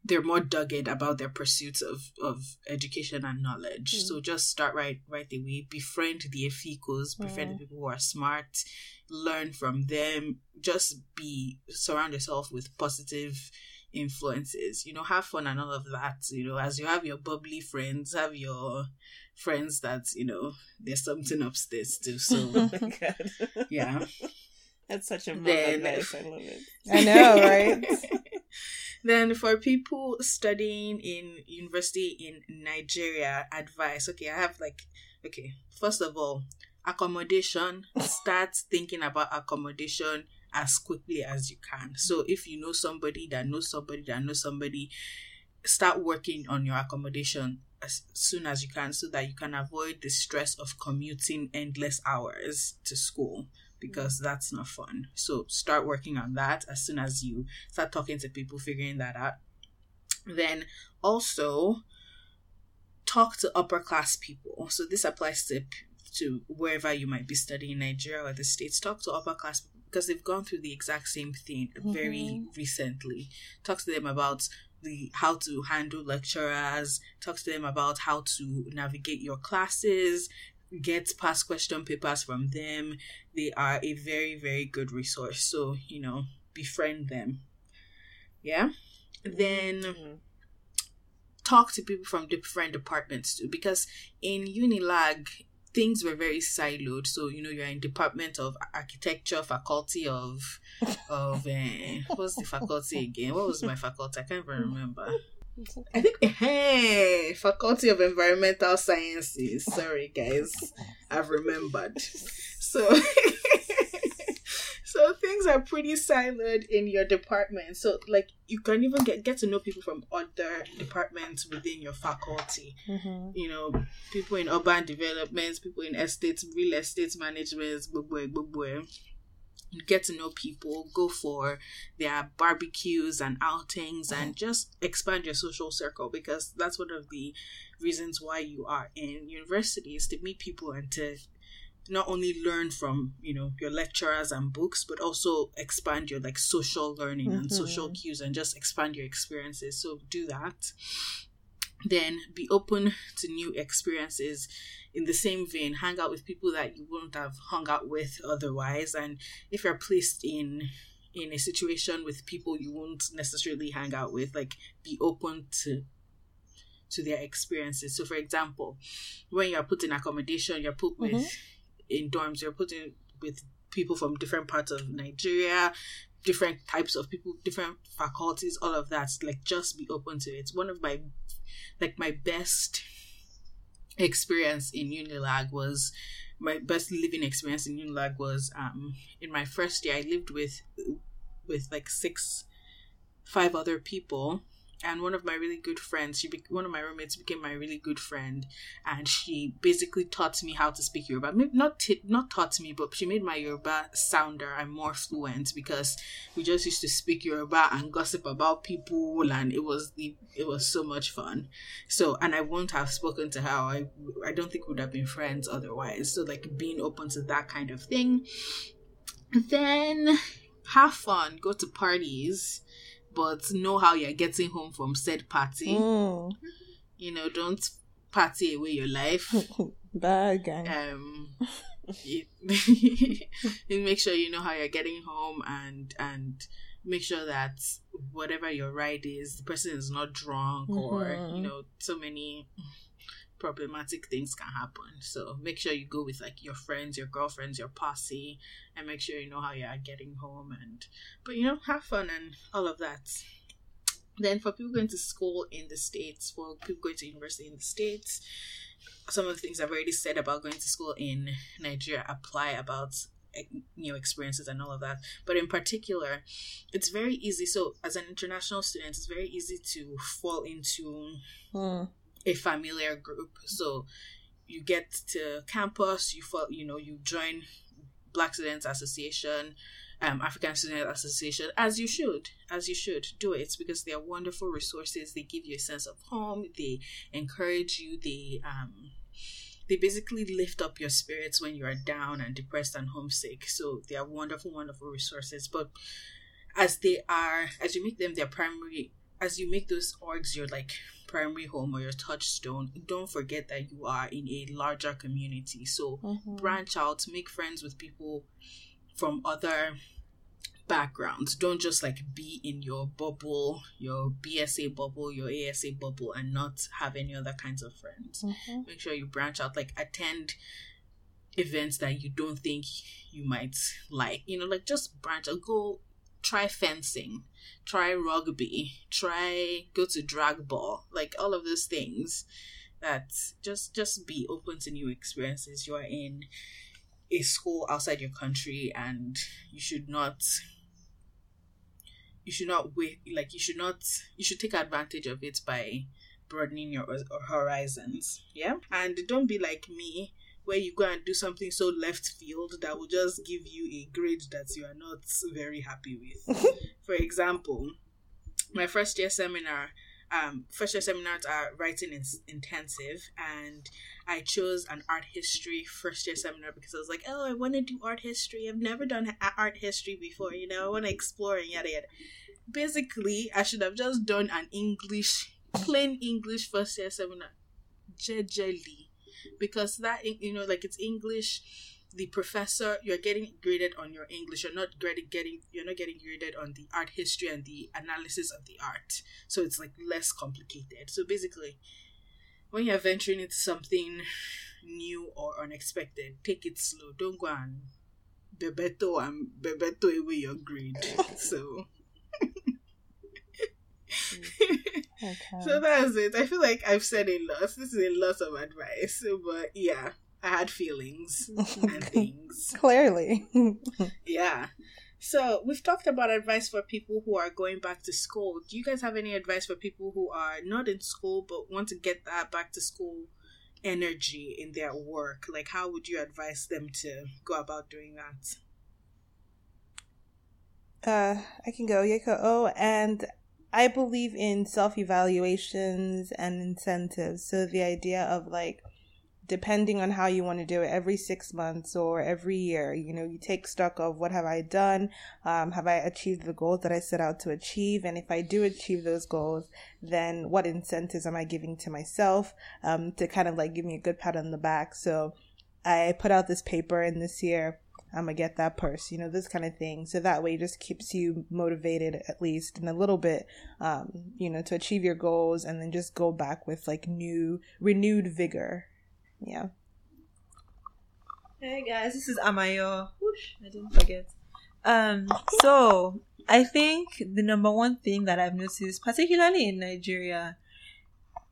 they're more dogged about their pursuits of, of education and knowledge. Mm. So just start right right away. Befriend the efikos, befriend the Mm. people who are smart, learn from them. Just be surround yourself with positive influences. You know, have fun and all of that. You know, as you have your bubbly friends, have your friends that, you know, there's something upstairs too. So Oh my god. yeah. That's such a mom Then- advice. I love it. I know, right? then for people studying in university in Nigeria, advice. Okay, I have like okay, first of all, accommodation. Start thinking about accommodation as quickly as you can. So if you know somebody that knows somebody that knows somebody, start working on your accommodation as soon as you can so that you can avoid the stress of commuting endless hours to school because that's not fun. So start working on that as soon as you start talking to people, figuring that out. Then also talk to upper class people. So this applies to to wherever you might be studying Nigeria or the States. Talk to upper class people because they've gone through the exact same thing very mm-hmm. recently. Talk to them about the how to handle lecturers, talk to them about how to navigate your classes, get past question papers from them. They are a very, very good resource. So, you know, befriend them. Yeah. Then Mhm. talk to people from different departments too because in unilag things were very siloed so you know you're in department of architecture faculty of of uh, what's the faculty again what was my faculty i can't even remember i think hey faculty of environmental sciences. Sorry guys. I've remembered. So so things are pretty siloed in your department. So like you can even get get to know people from other departments within your faculty. Mm-hmm. you know people in urban developments people in estates real estate management gbogbo gbogbo you get to know people go for their barbecues and outings and mm-hmm. just expand your social circle because that's one of the reasons why you are in university is to meet people and to not only learn from you know your lecturers and books but also expand your like social learning and social mm-hmm. cues and just expand your experiences. So do that. Then be open to new experiences in the same vein hang out with people that you wouldn't have hung out with otherwise. And if you're placed in in a situation with people you won't necessarily hang out with like be open to to their experiences. So for example when you're put in accommodation you're put with Mhm. in dorms you're put in with people from different parts of nigeria different types of people different faculties all of that like just be open to it. One of my like my best experience in Unilag was my best living experience in Unilag was um in my first year I lived with with like six five other people and one of my really good friends she be- one of my roommates became my really good friend and she basically taught me how to speak Yoruba. Not t- not taught me but she made my Yoruba sounder and more fluent because we just used to speak Yoruba and gossip about people and it was the it was so much fun. So and I won't have spoken to her I I don't think we would have been friends otherwise. So like being open to that kind of thing. Then have fun go to parties but know how you're getting home from said party Mm. you know don't party away your life Bad gang. um you, make sure you know how you're getting home and and make sure that whatever your ride is the person is not drunk or Mhm. you know so many problematic things can happen. So make sure you go with like your friends, your girlfriends, your posse, and make sure you know how you are getting home. And but you know, have fun and all of that. Then for people going to school in the states, for people going to university in the states, some of the things I've already said about going to school in Nigeria apply about eh, new experiences and all of that. But in particular, it's very easy. So as an international student, it's very easy to fall into Hmm. A familiar group. So you get to campus, you fall, you know, you join Black Students Association, um, African Student Association, as you should, as you should do it because they are wonderful resources. They give you a sense of home. They encourage you. They um, they basically lift up your spirits when you are down and depressed and homesick. So they are wonderful, wonderful resources. But as they are, as you make them their primary, as you make those orgs your like primary home or your touchstone, don't forget that you are in a larger community. So Mhm. branch out, make friends with people from other backgrounds. Don't just like be in your bubble, your BSA bubble, your ASA bubble, and not have any other kinds of friends. Mhm. Make sure you branch out, like attend events that you don't think you might like. You know, like just branch out. Go try fencing, try rugby, try go to drag ball, like all of those things. That just just be open to new experiences. You are in a school outside your country, and you should not you should not wait like you should not you should take advantage of it by broadening your horizons yeah and don't be like me where you go and do something so left field that will just give you a grade that you are not very happy with. For example my first year seminar um first year seminars are writing in- intensive and i chose an art history first year seminar because i was like oh i want to do art history. I've never done art history before you know i want to explore and yada yada. Basically i should have just done an english plain english first year seminar jejely because that you know like it's english. The professor you're getting graded on your english. You're not graded getting you're not getting graded on the art history and the analysis of the art. So it's like less complicated. So basically when you're venturing into something new or unexpected take it slow. Don't go and bebeto and bebeto away your grade. So mm. Okay. so that's it. I feel like I've said a lot. This is a lot of advice, but yeah, I had feelings and things. Clearly. Yeah. So we've talked about advice for people who are going back to school. Do you guys have any advice for people who are not in school but want to get that back to school energy in their work? Like, how would you advise them to go about doing that? uh, I can go. Yeko. Oh, and I believe in self evaluations and incentives. So the idea of like, depending on how you want to do it, every six months or every year, you know, you take stock of what have I done, um, have I achieved the goals that I set out to achieve, and if I do achieve those goals, then what incentives am I giving to myself um, to kind of like give me a good pat on the back? So I put out this paper, in this year I'm gonna get that purse, you know, this kind of thing. So that way it just keeps you motivated at least in a little bit, um, you know, to achieve your goals and then just go back with like new, renewed vigor. Yeah. Hey guys, this is Amayo. Whoosh, I didn't forget. Um, so I think the number one thing that I've noticed, particularly in Nigeria,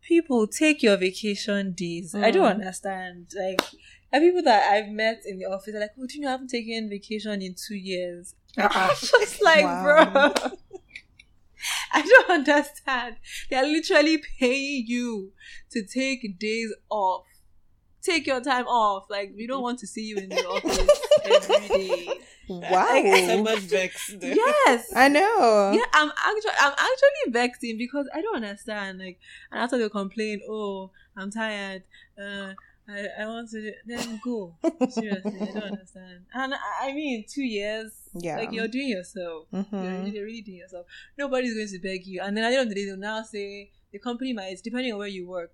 people take your vacation days. I don't Mm. understand. Like, there are people that I've met in the office, they're like, "Oh, do you know I haven't taken vacation in two years?" I'm just like, Wow. bro. I don't understand. They are literally paying you to take days off. Take your time off. Like we don't want to see you in the office every day. Wow, so much vexed. Yes. I know. Yeah, I'm actually I'm actually vexing because I don't understand. Like, and after they complain, oh, I'm tired. Uh, I I want to then go. Seriously, I don't understand. And I, I mean, two years. Yeah. Like you're doing yourself. You're Mhm. really, you're really doing yourself. Nobody's going to beg you. And then at the end of the day, they'll now say the company might, depending on where you work,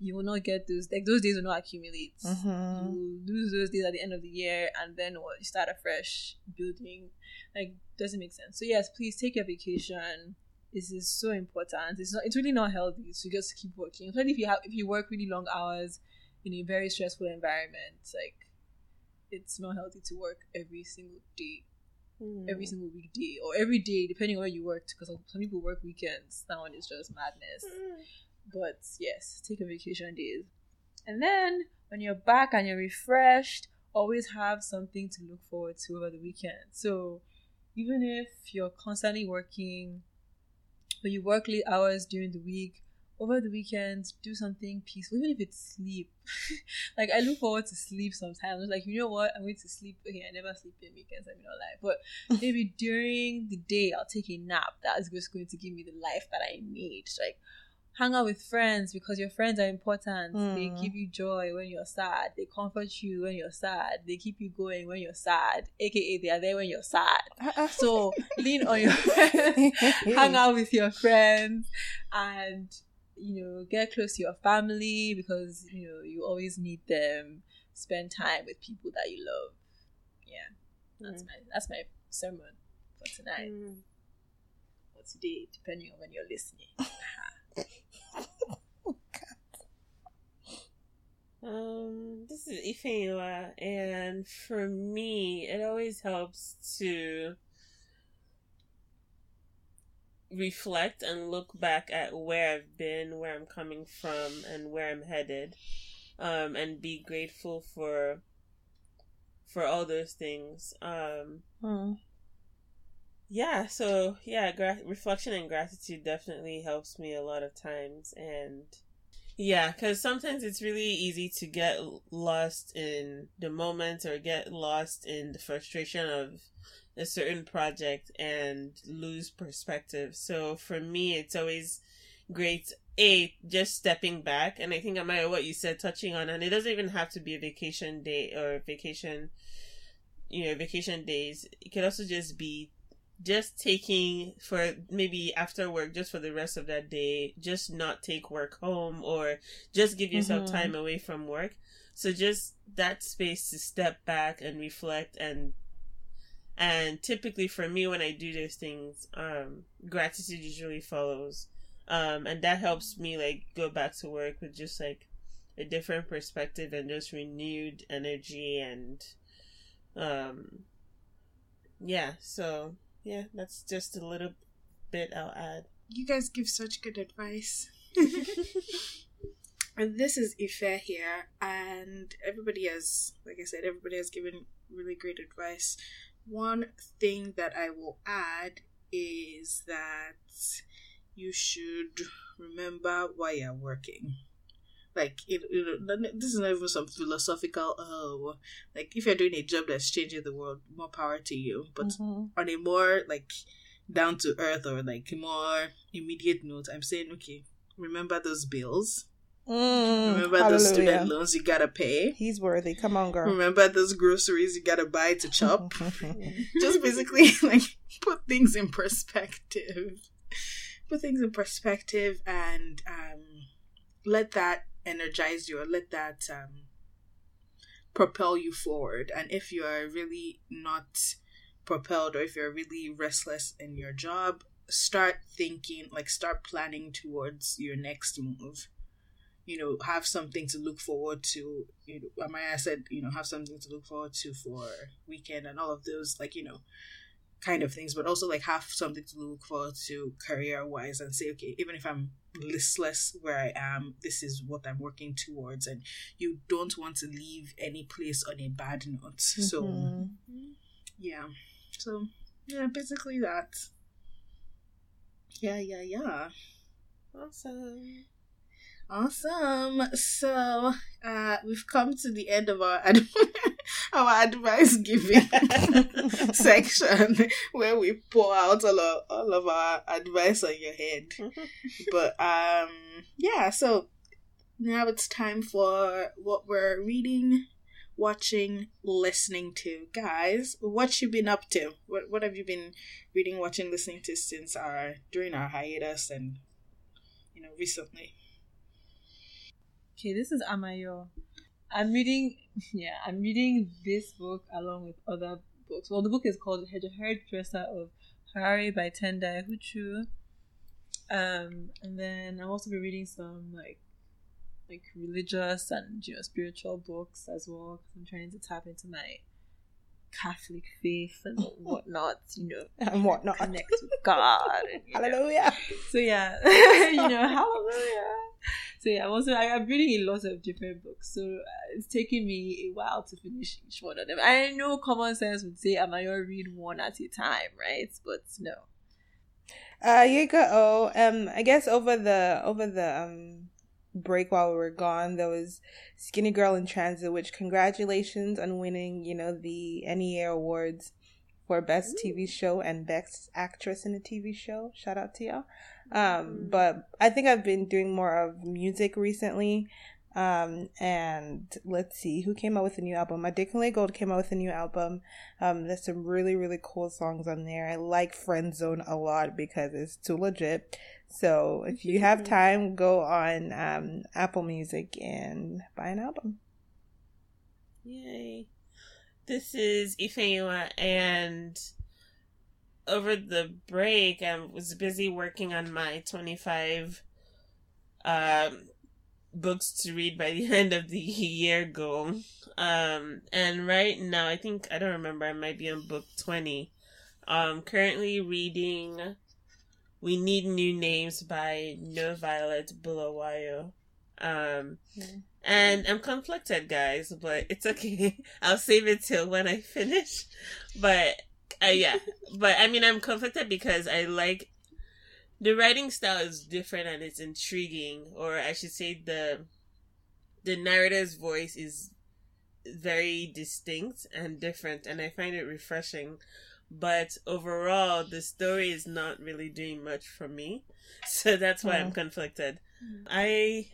you will not get those. Like those days will not accumulate. Mhm. You lose those days at the end of the year, and then what? You start afresh building. Like doesn't make sense. So yes, please take your vacation. this is so important. It's not. It's really not healthy to just keep working. Especially if you have if you work really long hours in a very stressful environment. Like it's not healthy to work every single day, hmm. every single weekday, or every day depending on where you work. Because some people work weekends. That one is just madness. Hmm. But yes, take a vacation days, and then when you're back and you're refreshed, always have something to look forward to over the weekend. So even if you're constantly working but you work late hours during the week, over the weekend, do something peaceful, even if it's sleep. like I look forward to sleep sometimes. Like, you know what? I'm going to sleep. Okay, I never sleep in weekends, I'm not lie. But maybe during the day I'll take a nap. That is just going to give me the life that I need. Like hang out with friends because your friends are important. Mm. They give you joy when you're sad. They comfort you when you're sad. They keep you going when you're sad. AKA they are there when you're sad. so lean on your friends, hang out with your friends and you know, get close to your family because you know you always need them. Spend time with people that you love. Yeah. That's mm. my that's my sermon for tonight. Mm. Or today, depending on when you're listening. Um, this is Ifewa, and for me, it always helps to reflect and look back at where I've been, where I'm coming from, and where I'm headed, um, and be grateful for for all those things. Um, hmm. Yeah, so yeah, gra- reflection and gratitude definitely helps me a lot of times, and yeah, because sometimes it's really easy to get lost in the moment or get lost in the frustration of a certain project and lose perspective. So for me, it's always great. A, just stepping back. And I think, Amayo, what you said, touching on, and it doesn't even have to be a vacation day or vacation, you know, vacation days. It can also just be just taking for maybe after work just for the rest of that day just not take work home or just give yourself mm-hmm. time away from work so just that space to step back and reflect and and typically for me when i do those things um gratitude usually follows um and that helps me like go back to work with just like a different perspective and just renewed energy and um yeah so yeah, that's just a little bit I'll add. You guys give such good advice. and this is Ife here, and everybody has, like I said, everybody has given really great advice. One thing that I will add is that you should remember why you're working. Like it, it, this is not even some philosophical oh like if you're doing a job that's changing the world more power to you. But mm-hmm. on a more like down to earth or like more immediate note i'm saying okay remember those bills Mm, Remember hallelujah. those student loans you gotta pay. He's worthy. Come on, girl. Remember those groceries you gotta buy to chop. Just basically like put things in perspective. Put things in perspective and um, let that energize you or let that um, propel you forward. And if you are really not propelled or if you're really restless in your job, start thinking, like, start planning towards your next move. You know, have something to look forward to. You know, Amayo said, you know, have something to look forward to for weekend and all of those, like, you know, kind of things, but also like have something to look forward to career wise and say, okay, even if I'm listless where I am, this is what I'm working towards, and you don't want to leave any place on a bad note. Mm-hmm. So, yeah, so yeah, basically that. Yeah, yeah, yeah. Awesome. Awesome. So, uh, we've come to the end of our ad- our advice giving section where we pour out all of, all of our advice on your head. but um, yeah. So now it's time for what we're reading, watching, listening to. Guys, what you been up to? What what have you been reading, watching, listening to since our during our hiatus and you know recently? Okay, this is Amayo. I'm reading, yeah, I'm reading this book along with other books. Well, the book is called The Hairdresser of Harare by Tendai Huchu. Um, and then I've also been reading some like like religious and you know spiritual books as well. Cause I'm trying to tap into my Catholic faith and whatnot. You know, and whatnot. connect with God. and, you know. Hallelujah. So yeah, you know, hallelujah. So yeah, I'm also I, I'm reading a lot of different books, so uh, it's taking me a while to finish each one of them. I know common sense would say I'm gonna read one at a time, right? But no. Uh, Yuka O. Um, I guess over the over the um break while we were gone, there was Skinny Girl in Transit, which congratulations on winning. You know the NEA awards for best TV show and best actress in a TV show. Shout out to y'all. Um, but I think I've been doing more of music recently. Um, and let's see who came out with a new album. Adekunle Gold came out with a new album. Um, there's some really, really cool songs on there. I like Friend Zone a lot because it's too legit. So if you have time, go on um, Apple Music and buy an album. Yay. This is Ifeyua, and over the break, I was busy working on my 25 um, books to read by the end of the year goal. Um, and right now, I think, I don't remember, I might be on book 20. Um, currently reading We Need New Names by NoViolet Bulawayo. Um, and I'm conflicted, guys, but it's okay. I'll save it till when I finish. But uh, yeah, but I mean, I'm conflicted because I like the writing style is different and it's intriguing, or I should say the the narrator's voice is very distinct and different, and I find it refreshing. But overall, the story is not really doing much for me, so that's why I'm Mm. conflicted. I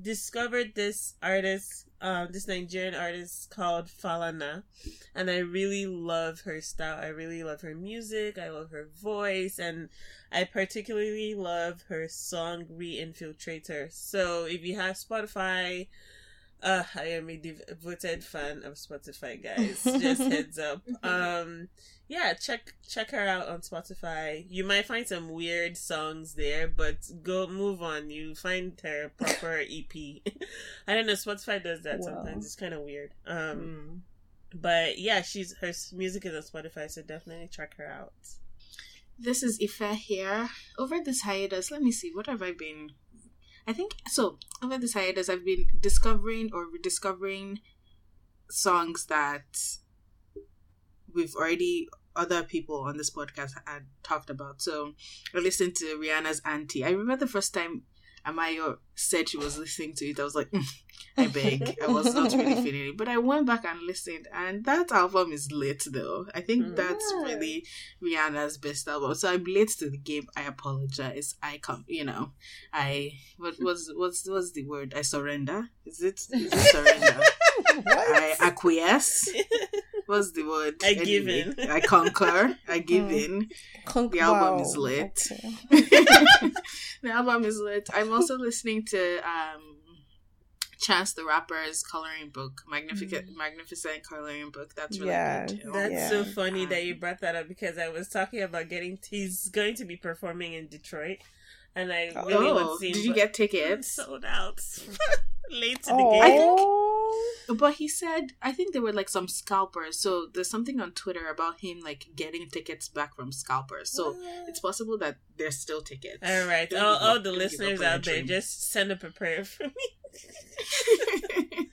discovered this artist, um, this Nigerian artist called Falana, and I really love her style. I really love her music. I love her voice, and I particularly love her song "Reinfiltrator." So if you have Spotify, uh, I am a devoted fan of Spotify, guys. Just heads up. Um, yeah, check check her out on Spotify. You might find some weird songs there, but go move on. You find her proper EP. I don't know. Spotify does that Wow. sometimes. It's kind of weird. Um, Mm. but yeah, she's her music is on Spotify, so definitely check her out. This is Ife here. Over this hiatus, let me see, what have I been? I think so. Over this hiatus, I've been discovering or rediscovering songs that we've already other people on this podcast had talked about. So I listened to Rihanna's Anti. I remember the first time Amayo said she was listening to it. I was like, "Mm, I beg. I was not really feeling it. But I went back and listened, and that album is lit though. I think Mm. that's really Rihanna's best album. So I'm late to the game. I apologize. I come, you know, I what was what's what's the word? I surrender. Is it, is it surrender? I acquiesce. What's the word? I give in. I conquer. I give Mm. in. Conk- The album wow. is lit. Okay. the album is lit. I'm also listening to um Chance the Rapper's coloring book, magnificent, magnificent coloring book. That's really Yeah, good too. That's Yeah. so funny that you Um, brought that up because I was talking about getting. He's going to be performing in Detroit, and I really oh, want to see him. did you get tickets? sold out? Late to the Oh. game. But he said, I think there were like some scalpers. So there's something on Twitter about him like getting tickets back from scalpers. So it's possible that there's still tickets. All right, Don't all, give all up- the don't give up listeners out there, dream. just send up a prayer for me.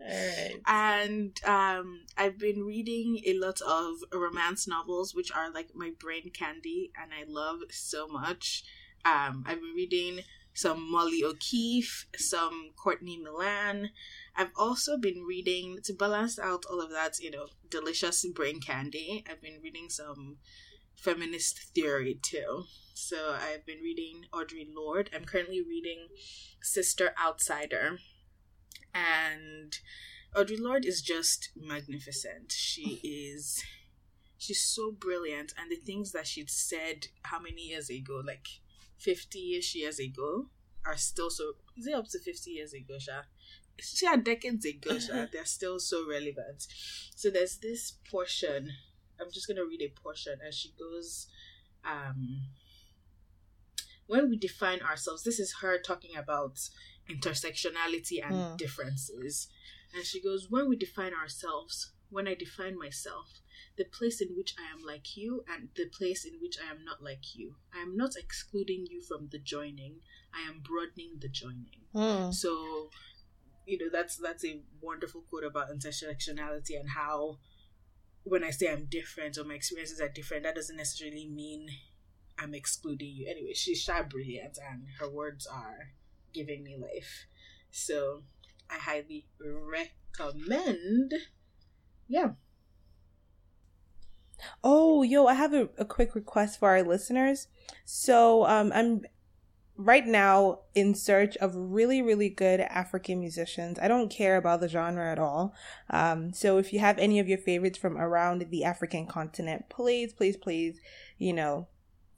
All right. and um, I've been reading a lot of romance novels, which are like my brain candy, and I love so much. Um, I've been reading some Molly O'Keefe, some Courtney Milan. I've also been reading to balance out all of that, you know, delicious brain candy. I've been reading some feminist theory too. So I've been reading Audre Lorde. I'm currently reading Sister Outsider. And Audre Lorde is just magnificent. She is she's so brilliant and the things that she'd said how many years ago, like 50ish years ago, are still so is it up to 50 years ago, Sha? Yeah, decades ago. They're still so relevant. So there's this portion. I'm just gonna read a portion and she goes, um when we define ourselves, this is her talking about intersectionality and Mm. differences. And she goes, When we define ourselves, when I define myself, the place in which I am like you and the place in which I am not like you, I am not excluding you from the joining, I am broadening the joining. Mm. So, you know, that's that's a wonderful quote about intersectionality and how when I say I'm different or my experiences are different, that doesn't necessarily mean I'm excluding you. Anyway, she's shy brilliant and her words are giving me life. So I highly recommend. Yeah. Oh, yo, I have a, a quick request for our listeners. So, um, I'm right now in search of really, really good African musicians. I don't care about the genre at all. Um, so if you have any of your favorites from around the African continent, please, please, please, you know,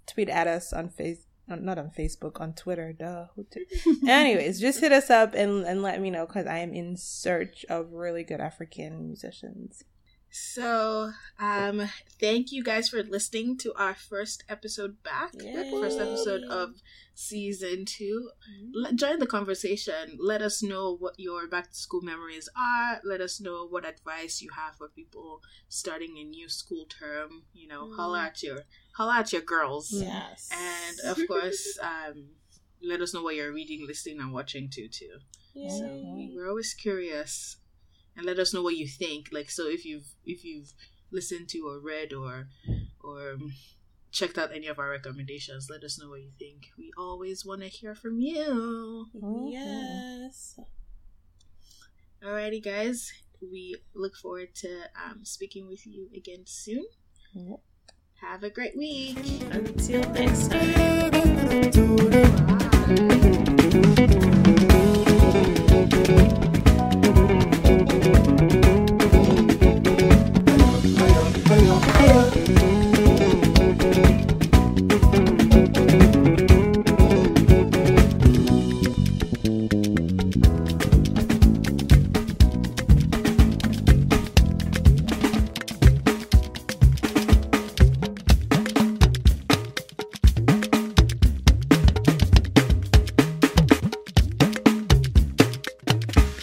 tweet at us on face. Not on Facebook, on Twitter, duh. Anyways, just hit us up and, and let me know because I am in search of really good African musicians. So, um, thank you guys for listening to our first episode back, first episode of season two. Let, join the conversation. Let us know what your back to school memories are. Let us know what advice you have for people starting a new school term. You know, holla at your holla at your girls, Yes. and of course, um, let us know what you're reading, listening, and watching too. Too. So we're always curious, and let us know what you think. Like, so if you've if you've listened to or read or or checked out any of our recommendations, let us know what you think. We always want to hear from you. Yes. Alrighty, guys. We look forward to um, speaking with you again soon. Yep. Have a great week. Until next time. Bye.